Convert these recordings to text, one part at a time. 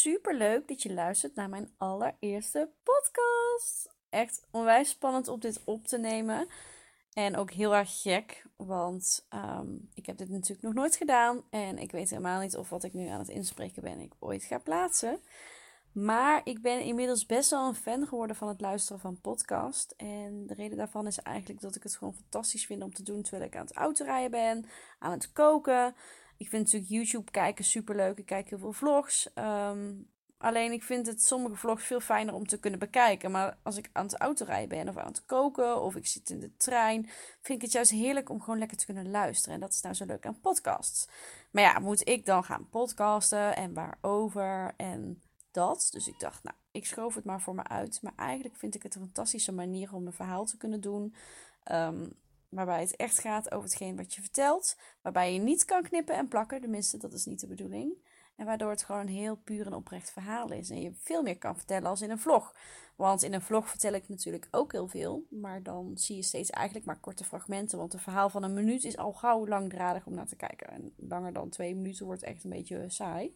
super leuk dat je luistert naar mijn allereerste podcast. Echt onwijs spannend om dit op te nemen. En ook heel erg gek, want ehm, ik heb dit natuurlijk nog nooit gedaan. En ik weet helemaal niet of wat ik nu aan het inspreken ben, ik ooit ga plaatsen. Maar ik ben inmiddels best wel een fan geworden van het luisteren van podcast. En de reden daarvan is eigenlijk dat ik het gewoon fantastisch vind om te doen terwijl ik aan het autorijden ben, aan het koken. Ik vind natuurlijk YouTube kijken super leuk. Ik kijk heel veel vlogs. Ehm, alleen ik vind het sommige vlogs veel fijner om te kunnen bekijken. Maar als ik aan het autorijden ben of aan het koken of ik zit in de trein, vind ik het juist heerlijk om gewoon lekker te kunnen luisteren. En dat is nou zo leuk aan podcasts. Maar ja, moet ik dan gaan podcasten en waarover en dat. Dus ik dacht, nou, ik schoof het maar voor me uit. Maar eigenlijk vind ik het een fantastische manier om een verhaal te kunnen doen. Um, Waarbij het echt gaat over hetgeen wat je vertelt. Waarbij je niet kan knippen en plakken. Tenminste, dat is niet de bedoeling. En waardoor het gewoon heel puur en oprecht verhaal is. En je veel meer kan vertellen als in een vlog. Want in een vlog vertel ik natuurlijk ook heel veel. Maar dan zie je steeds eigenlijk maar korte fragmenten. Want een verhaal van een minuut is al gauw langdradig om naar te kijken. En langer dan twee minuten wordt echt een beetje saai.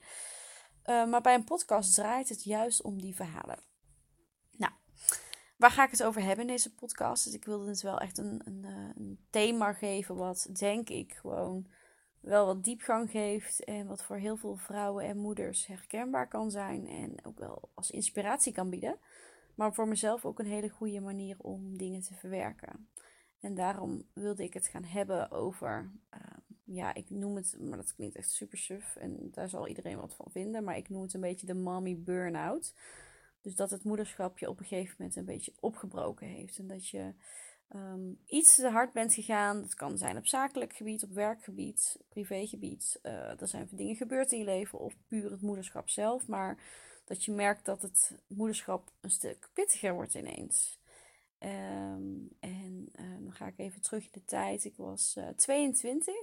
Uh, maar bij een podcast draait het juist om die verhalen. Waar ga ik het over hebben in deze podcast? Dus ik wilde het wel echt een, een, eh, een, thema geven wat, denk ik, gewoon wel wat diepgang geeft. En wat voor heel veel vrouwen en moeders herkenbaar kan zijn. En ook wel als inspiratie kan bieden. Maar voor mezelf ook een hele goede manier om dingen te verwerken. En daarom wilde ik het gaan hebben over, uh, ja, ik noem het, maar dat klinkt echt super suf. En daar zal iedereen wat van vinden. Maar ik noem het een beetje de mommy burn-out. Dus dat het moederschap je op een gegeven moment een beetje opgebroken heeft. En dat je ehm, iets te hard bent gegaan. Dat kan zijn op zakelijk gebied, op werkgebied, privégebied. Uh, er zijn dingen gebeurd in je leven of puur het moederschap zelf. Maar dat je merkt dat het moederschap een stuk pittiger wordt ineens. Ehm, en uh, dan ga ik even terug in de tijd. Ik was uh, eh, 22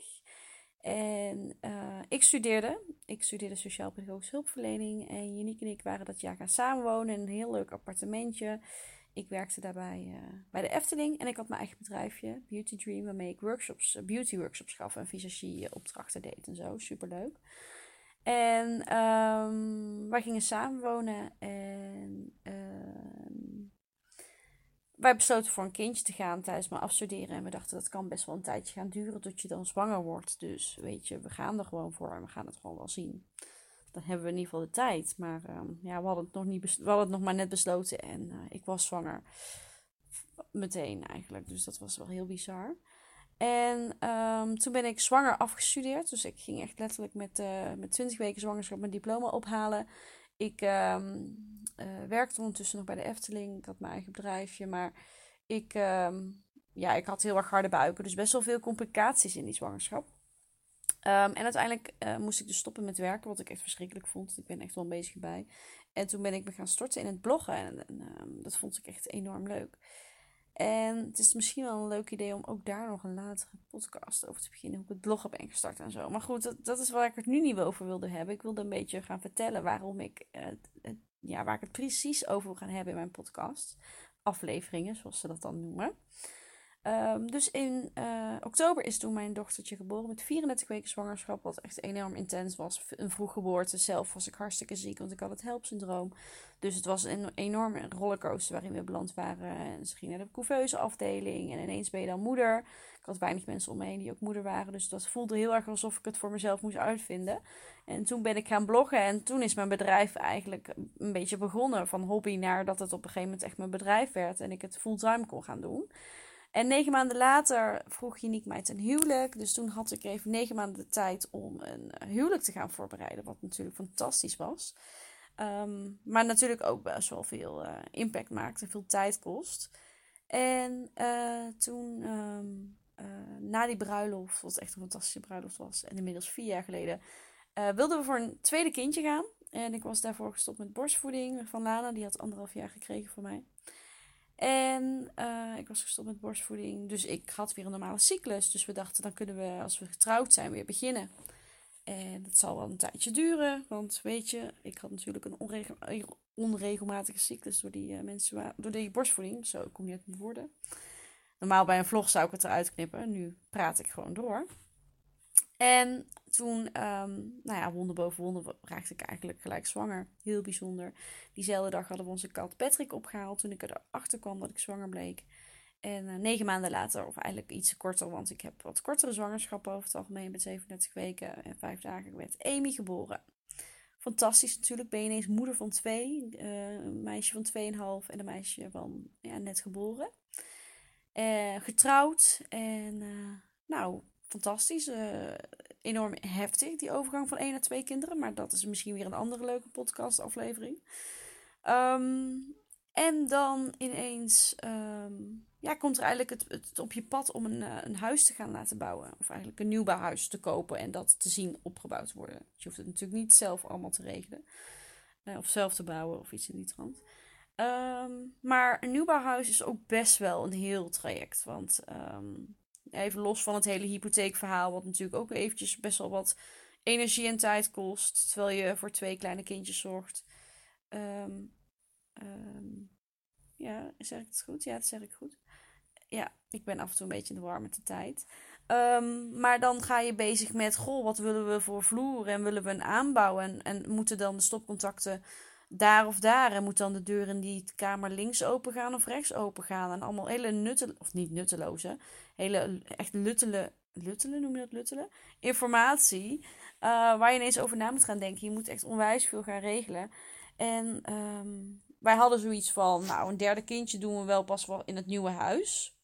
en uh, ik studeerde. Ik studeerde sociaal-pedagogische hulpverlening. En Janiek en ik waren dat jaar gaan samenwonen in een heel leuk appartementje. Ik werkte daarbij uh, bij de Efteling. En ik had mijn eigen bedrijfje, Beauty Dream, waarmee ik workshops, uh, beauty workshops gaf en visagie opdrachten deed en zo. Superleuk. En um, wij gingen samenwonen. En wij besloten voor een kindje te gaan tijdens mijn afstuderen. En we dachten dat kan best wel een tijdje gaan duren tot je dan zwanger wordt. Dus weet je, we gaan er gewoon voor en we gaan het gewoon wel zien. Dan hebben we in ieder geval de tijd. Maar uh, ja, we hadden, het nog niet het nog maar net besloten en uh, ik was zwanger. Meteen eigenlijk. Dus dat was wel heel bizar. En um, toen ben ik zwanger afgestudeerd. Dus ik ging echt letterlijk met, uh, met 20 weken zwangerschap mijn diploma ophalen. Ik um, uh, werkte ondertussen nog bij de Efteling. Ik had mijn eigen bedrijfje. Maar ik, um, ja, ik had heel erg harde buiken. Dus best wel veel complicaties in die zwangerschap. Um, en uiteindelijk uh, moest ik dus stoppen met werken. Wat ik echt verschrikkelijk vond. Ik ben echt wel bezig bij. En toen ben ik me gaan storten in het bloggen. En, en dat vond ik echt enorm leuk. En het is misschien wel een leuk idee om ook daar nog een latere podcast over te beginnen. Hoe ik het blog heb ingestart en zo. Maar goed, dat, dat is waar ik het nu niet over wilde hebben. Ik wilde een beetje gaan vertellen waarom ik, ja, waar ik het precies over wil gaan hebben in mijn podcast. Afleveringen, zoals ze dat dan noemen. Um, dus in uh, oktober is toen mijn dochtertje geboren met 34 weken zwangerschap, wat echt enorm intens was. Een vroeggeboorte. Zelf was ik hartstikke ziek, want ik had het HELP-syndroom. Dus het was een enorme rollercoaster waarin we beland waren. En ze ging naar de couveuse afdeling en ineens ben je dan moeder. Ik had weinig mensen om me heen die ook moeder waren, dus dat voelde heel erg alsof ik het voor mezelf moest uitvinden. En toen ben ik gaan bloggen en toen is mijn bedrijf eigenlijk een beetje begonnen van hobby naar dat het op een gegeven moment echt mijn bedrijf werd en ik het fulltime kon gaan doen. En negen maanden later vroeg Janiek mij ten huwelijk. Dus toen had ik even negen maanden de tijd om een huwelijk te gaan voorbereiden. Wat natuurlijk fantastisch was. Um, maar natuurlijk ook best wel veel uh, impact maakt en veel tijd kost. En uh, toen, um, uh, na die bruiloft, wat echt een fantastische bruiloft was, en inmiddels vier jaar geleden, wilden we voor een tweede kindje gaan. En ik was daarvoor gestopt met borstvoeding van Lana. Die had anderhalf jaar gekregen van mij. En uh, ik was gestopt met borstvoeding. Dus ik had weer een normale cyclus. Dus we dachten, dan kunnen we, als we getrouwd zijn, weer beginnen. En dat zal wel een tijdje duren. Want weet je, ik had natuurlijk een onregel onregelmatige cyclus door die, uh, mensen, door die borstvoeding. Zo kom uit mijn woorden. Normaal bij een vlog zou ik het eruit knippen. Nu praat ik gewoon door. En toen, um, nou ja, wonder boven wonder, raakte ik eigenlijk gelijk zwanger. Heel bijzonder. Diezelfde dag hadden we onze kat Patrick opgehaald toen ik erachter kwam dat ik zwanger bleek. En uh, negen maanden later, of eigenlijk iets korter, want ik heb wat kortere zwangerschappen over het algemeen met 37 weken en vijf dagen, werd Amy geboren. Fantastisch natuurlijk, ben je ineens moeder van twee, uh, een meisje van 2,5 en een meisje van ja, net geboren. Uh, getrouwd en nou, fantastisch. Uh, enorm heftig, die overgang van één naar twee kinderen. Maar dat is misschien weer een andere leuke podcastaflevering. Um, en dan ineens um, ja, komt er eigenlijk het, op je pad om een, uh, een huis te gaan laten bouwen. Of eigenlijk een nieuwbouwhuis te kopen en dat te zien opgebouwd worden. Je hoeft het natuurlijk niet zelf allemaal te regelen. Of zelf te bouwen of iets in die trant. Um, maar een nieuwbouwhuis is ook best wel een heel traject. Want um, Even los van het hele hypotheekverhaal, wat natuurlijk ook eventjes best wel wat energie en tijd kost. Terwijl je voor twee kleine kindjes zorgt. Um, um, ja, zeg ik het goed? Ja, dat zeg ik goed. Ja, ik ben af en toe een beetje in de war met de tijd. Um, maar dan ga je bezig met, goh, wat willen we voor vloer en willen we een aanbouw? En, en moeten dan de stopcontacten daar of daar. En moet dan de deur in die kamer links open gaan of rechts open gaan. En allemaal hele nutteloze, of niet nutteloze, hele echt luttele, luttelen noem je dat luttelen? Informatie. Uh, waar je ineens over na moet gaan denken. Je moet echt onwijs veel gaan regelen. En um, wij hadden zoiets van, nou een derde kindje doen we wel pas wel in het nieuwe huis.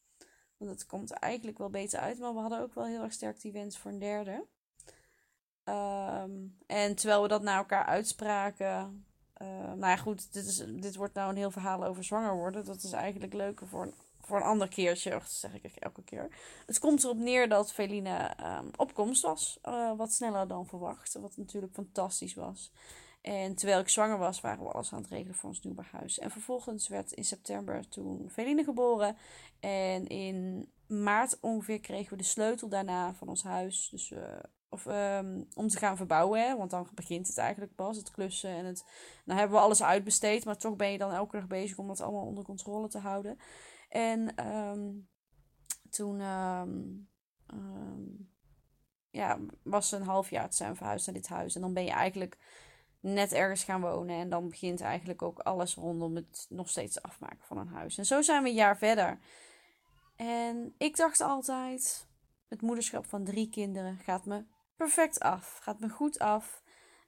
Want dat komt eigenlijk wel beter uit. Maar we hadden ook wel heel erg sterk die wens voor een derde. Um, en terwijl we dat naar elkaar uitspraken, uh, nou ja, goed, dit, is, dit wordt nou een heel verhaal over zwanger worden. Dat is eigenlijk leuker voor een, voor een ander keertje, dat zeg ik elke keer. Het komt erop neer dat Feline um, op komst was, uh, wat sneller dan verwacht. Wat natuurlijk fantastisch was. En terwijl ik zwanger was, waren we alles aan het regelen voor ons nieuwe huis. En vervolgens werd in september toen Feline geboren. En in maart ongeveer kregen we de sleutel daarna van ons huis. Dus of um, om te gaan verbouwen, want dan begint het eigenlijk pas, het klussen. En het, nou hebben we alles uitbesteed, maar toch ben je dan elke dag bezig om dat allemaal onder controle te houden. En um, toen um, ja, was een half jaar, zijn verhuisd naar dit huis. En dan ben je eigenlijk net ergens gaan wonen. En dan begint eigenlijk ook alles rondom het nog steeds afmaken van een huis. En zo zijn we een jaar verder. En ik dacht altijd, het moederschap van drie kinderen gaat me perfect af. Gaat me goed af.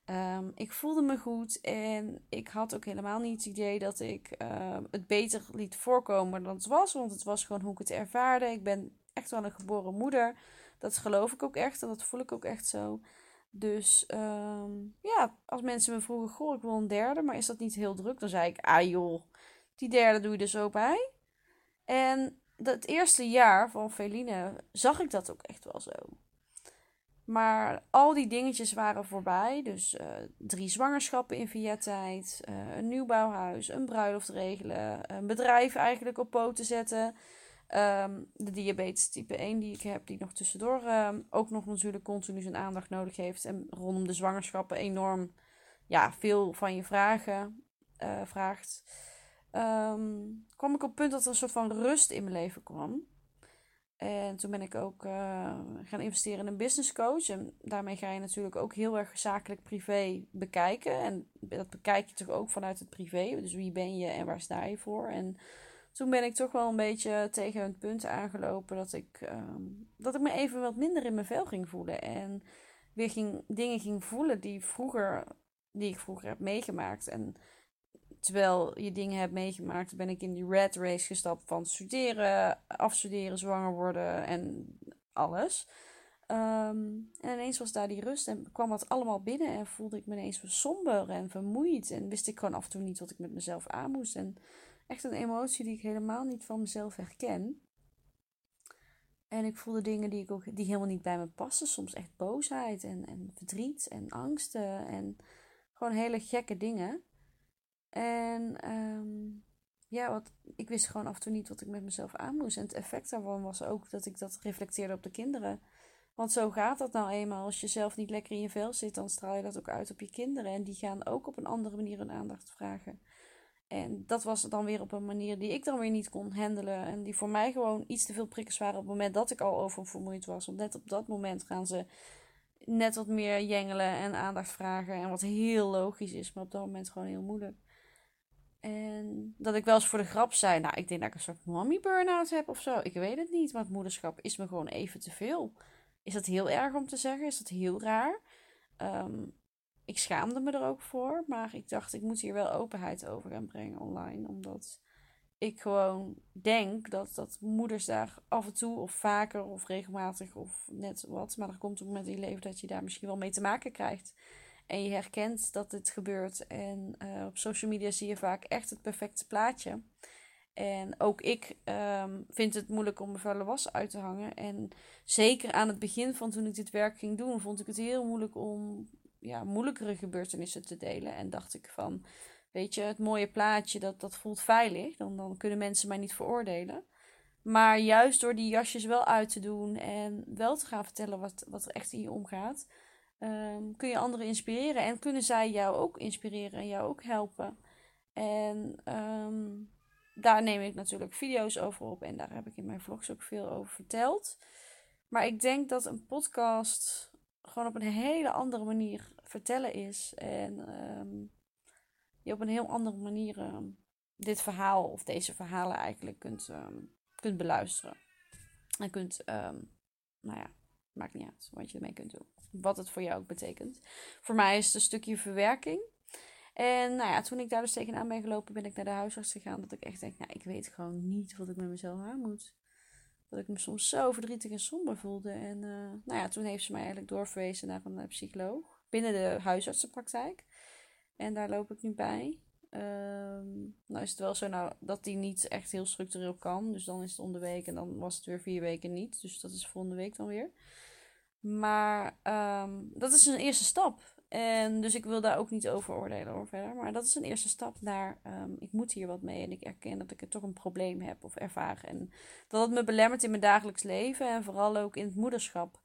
Um, ik voelde me goed en ik had ook helemaal niet het idee dat ik uh, het beter liet voorkomen dan het was. Want het was gewoon hoe ik het ervaarde. Ik ben echt wel een geboren moeder. Dat geloof ik ook echt en dat voel ik ook echt zo. Dus um, ja, als mensen me vroegen, goh, ik wil een derde, maar is dat niet heel druk? Dan zei ik, ah joh, die derde doe je er zo bij. En het eerste jaar van Feline zag ik dat ook echt wel zo. Maar al die dingetjes waren voorbij. Dus uh, drie zwangerschappen in via tijd, uh, een nieuwbouwhuis, een bruiloft regelen, een bedrijf eigenlijk op poten zetten. Um, de diabetes type 1 die ik heb, die nog tussendoor um, ook nog natuurlijk continu zijn aandacht nodig heeft. En rondom de zwangerschappen enorm ja, veel van je vragen uh, vraagt. Um, kwam ik op het punt dat er een soort van rust in mijn leven kwam. En toen ben ik ook uh, gaan investeren in een business coach. En daarmee ga je natuurlijk ook heel erg zakelijk privé bekijken. En dat bekijk je toch ook vanuit het privé. Dus wie ben je en waar sta je voor? En toen ben ik toch wel een beetje tegen het punt aangelopen dat ik, um, dat ik me even wat minder in mijn vel ging voelen. En weer ging, dingen ging voelen die, vroeger, die ik vroeger heb meegemaakt. En terwijl je dingen hebt meegemaakt, ben ik in die red race gestapt van studeren, afstuderen, zwanger worden en alles. Um, en ineens was daar die rust en kwam dat allemaal binnen en voelde ik me ineens somber en vermoeid. En wist ik gewoon af en toe niet wat ik met mezelf aan moest. En echt een emotie die ik helemaal niet van mezelf herken. En ik voelde dingen die, ik ook, die helemaal niet bij me passen. Soms echt boosheid en, en verdriet en angsten en gewoon hele gekke dingen. En um, ja, wat, ik wist gewoon af en toe niet wat ik met mezelf aan moest. En het effect daarvan was ook dat ik dat reflecteerde op de kinderen. Want zo gaat dat nou eenmaal. Als je zelf niet lekker in je vel zit, dan straal je dat ook uit op je kinderen. En die gaan ook op een andere manier hun aandacht vragen. En dat was dan weer op een manier die ik dan weer niet kon handelen. En die voor mij gewoon iets te veel prikkels waren op het moment dat ik al oververmoeid was. Want net op dat moment gaan ze net wat meer jengelen en aandacht vragen. En wat heel logisch is, maar op dat moment gewoon heel moeilijk. En dat ik wel eens voor de grap zei, nou, ik denk dat ik een soort mommy burn-out heb of zo. Ik weet het niet, het moederschap is me gewoon even te veel. Is dat heel erg om te zeggen? Is dat heel raar? Ehm, ik schaamde me er ook voor, maar ik dacht, ik moet hier wel openheid over gaan brengen online. Omdat ik gewoon denk dat, dat moeders daar af en toe of vaker of regelmatig of net wat. Maar er komt moment in je leven dat je daar misschien wel mee te maken krijgt. En je herkent dat dit gebeurt. En uh, op social media zie je vaak echt het perfecte plaatje. En ook ik um, vind het moeilijk om mijn vuile was uit te hangen. En zeker aan het begin van toen ik dit werk ging doen, vond ik het heel moeilijk om ja, moeilijkere gebeurtenissen te delen. En dacht ik van, weet je, het mooie plaatje, dat, dat voelt veilig. Dan, dan kunnen mensen mij niet veroordelen. Maar juist door die jasjes wel uit te doen en wel te gaan vertellen wat, wat er echt in je omgaat, um, kun je anderen inspireren. En kunnen zij jou ook inspireren en jou ook helpen. En um, daar neem ik natuurlijk video's over op. En daar heb ik in mijn vlogs ook veel over verteld. Maar ik denk dat een podcast gewoon op een hele andere manier vertellen is. En um, je op een heel andere manier dit verhaal of deze verhalen eigenlijk kunt, kunt beluisteren. En kunt, nou ja, maakt niet uit wat je ermee kunt doen. Wat het voor jou ook betekent. Voor mij is het een stukje verwerking. En nou ja, toen ik daar dus tegenaan ben gelopen, ben ik naar de huisarts gegaan. Dat ik echt denk, nou, ik weet gewoon niet wat ik met mezelf aan moet. Dat ik me soms zo verdrietig en somber voelde. En uh, nou ja, toen heeft ze mij eigenlijk doorverwezen naar een uh, psycholoog. Binnen de huisartsenpraktijk. En daar loop ik nu bij. Um, nou is het wel zo nou, dat die niet echt heel structureel kan. Dus dan is het om de week en dan was het weer vier weken niet. Dus dat is volgende week dan weer. Maar um, dat is een eerste stap. En dus ik wil daar ook niet over oordelen over verder. Maar dat is een eerste stap naar um, ik moet hier wat mee. En ik erken dat ik er toch een probleem heb of ervaar. En dat het me belemmert in mijn dagelijks leven. En vooral ook in het moederschap.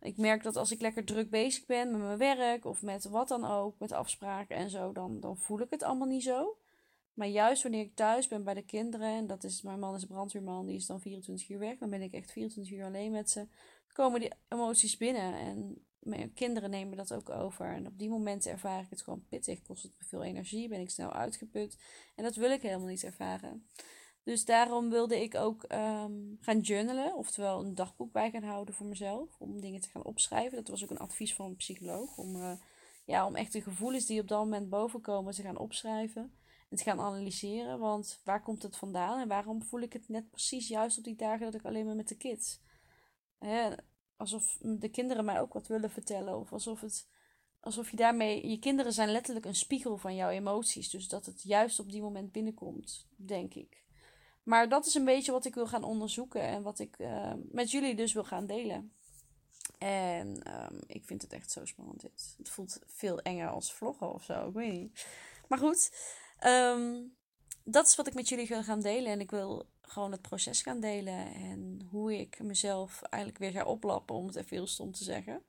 Ik merk dat als ik lekker druk bezig ben met mijn werk of met wat dan ook, met afspraken en zo, dan, dan voel ik het allemaal niet zo. Maar juist wanneer ik thuis ben bij de kinderen, en dat is, mijn man is brandweerman, die is dan 24 uur weg, dan ben ik echt 24 uur alleen met ze, komen die emoties binnen. En mijn kinderen nemen dat ook over. En op die momenten ervaar ik het gewoon pittig. Kost het me veel energie, ben ik snel uitgeput. En dat wil ik helemaal niet ervaren. Dus daarom wilde ik ook ehm, gaan journalen, oftewel een dagboek bij gaan houden voor mezelf, om dingen te gaan opschrijven. Dat was ook een advies van een psycholoog, om, uh, ja, om echt de gevoelens die op dat moment bovenkomen te gaan opschrijven te gaan analyseren. Want waar komt het vandaan en waarom voel ik het net precies juist op die dagen dat ik alleen maar met de kids? Hè, alsof de kinderen mij ook wat willen vertellen, of alsof het alsof je daarmee. Je kinderen zijn letterlijk een spiegel van jouw emoties. Dus dat het juist op die moment binnenkomt, denk ik. Maar dat is een beetje wat ik wil gaan onderzoeken en wat ik uh, met jullie dus wil gaan delen. En um, ik vind het echt zo spannend dit. Het voelt veel enger als vloggen of zo, ik weet niet. Maar goed, um, dat is wat ik met jullie wil gaan delen. En ik wil gewoon het proces gaan delen. En hoe ik mezelf eigenlijk weer ga oplappen, om het even heel stom te zeggen.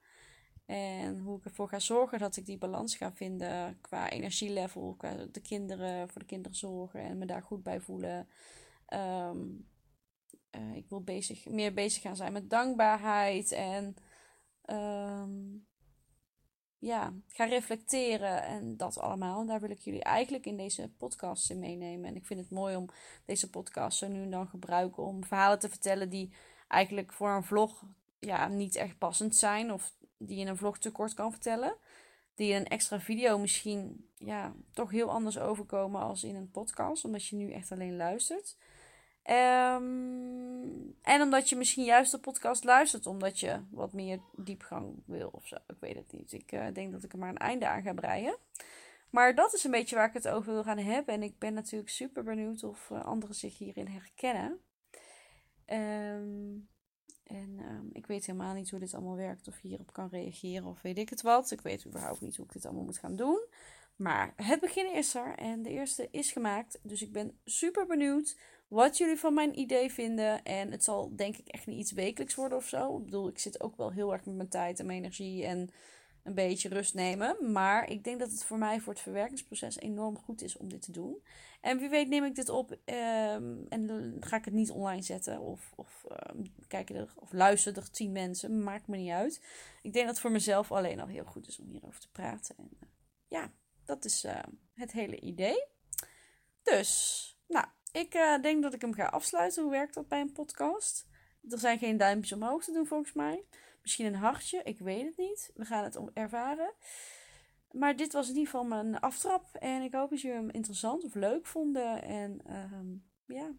En hoe ik ervoor ga zorgen dat ik die balans ga vinden qua energielevel, qua de kinderen, voor de kinderen zorgen en me daar goed bij voelen. Um, uh, ik wil bezig, meer bezig gaan zijn met dankbaarheid en um, ja, ga reflecteren en dat allemaal. En daar wil ik jullie eigenlijk in deze podcast in meenemen. En ik vind het mooi om deze podcast zo nu en dan gebruiken om verhalen te vertellen die eigenlijk voor een vlog ja, niet echt passend zijn of die je in een vlog te kort kan vertellen. Die in een extra video misschien ja, toch heel anders overkomen als in een podcast, omdat je nu echt alleen luistert. Um, en omdat je misschien juist de podcast luistert, omdat je wat meer diepgang wil of zo. Ik weet het niet. Ik uh, denk dat ik er maar een einde aan ga breien. Maar dat is een beetje waar ik het over wil gaan hebben. En ik ben natuurlijk super benieuwd of uh, anderen zich hierin herkennen. Um, en um, ik weet helemaal niet hoe dit allemaal werkt, of je hierop kan reageren of weet ik het wat. Ik weet überhaupt niet hoe ik dit allemaal moet gaan doen. Maar het begin is er en de eerste is gemaakt. Dus ik ben super benieuwd wat jullie van mijn idee vinden. En het zal denk ik echt niet iets wekelijks worden of zo. Ik bedoel, ik zit ook wel heel erg met mijn tijd en mijn energie. En een beetje rust nemen. Maar ik denk dat het voor mij voor het verwerkingsproces enorm goed is om dit te doen. En wie weet neem ik dit op ehm, en ga ik het niet online zetten. Of, of, um, kijken er, of luisteren er tien mensen. Maakt me niet uit. Ik denk dat het voor mezelf alleen al heel goed is om hierover te praten. En uh, ja, dat is uh, het hele idee. Dus, nou, ik uh, denk dat ik hem ga afsluiten. Hoe werkt dat bij een podcast? Er zijn geen duimpjes omhoog te doen volgens mij. Misschien een hartje, ik weet het niet. We gaan het ervaren. Maar dit was in ieder geval mijn aftrap. En ik hoop dat jullie hem interessant of leuk vonden. En um, ja,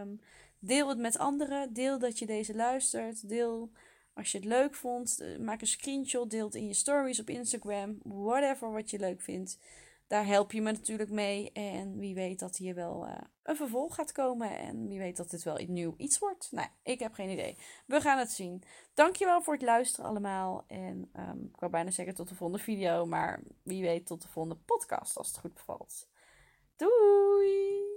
um, deel het met anderen. Deel dat je deze luistert. Deel als je het leuk vond. Maak een screenshot. Deel het in je stories op Instagram. Whatever wat je leuk vindt daar help je me natuurlijk mee. En wie weet dat hier wel uh, een vervolg gaat komen. En wie weet dat dit wel nieuw iets wordt. Nou, ik heb geen idee. We gaan het zien. Dankjewel voor het luisteren allemaal. En um, ik wou bijna zeggen tot de volgende video. Maar wie weet tot de volgende podcast als het goed bevalt. Doei!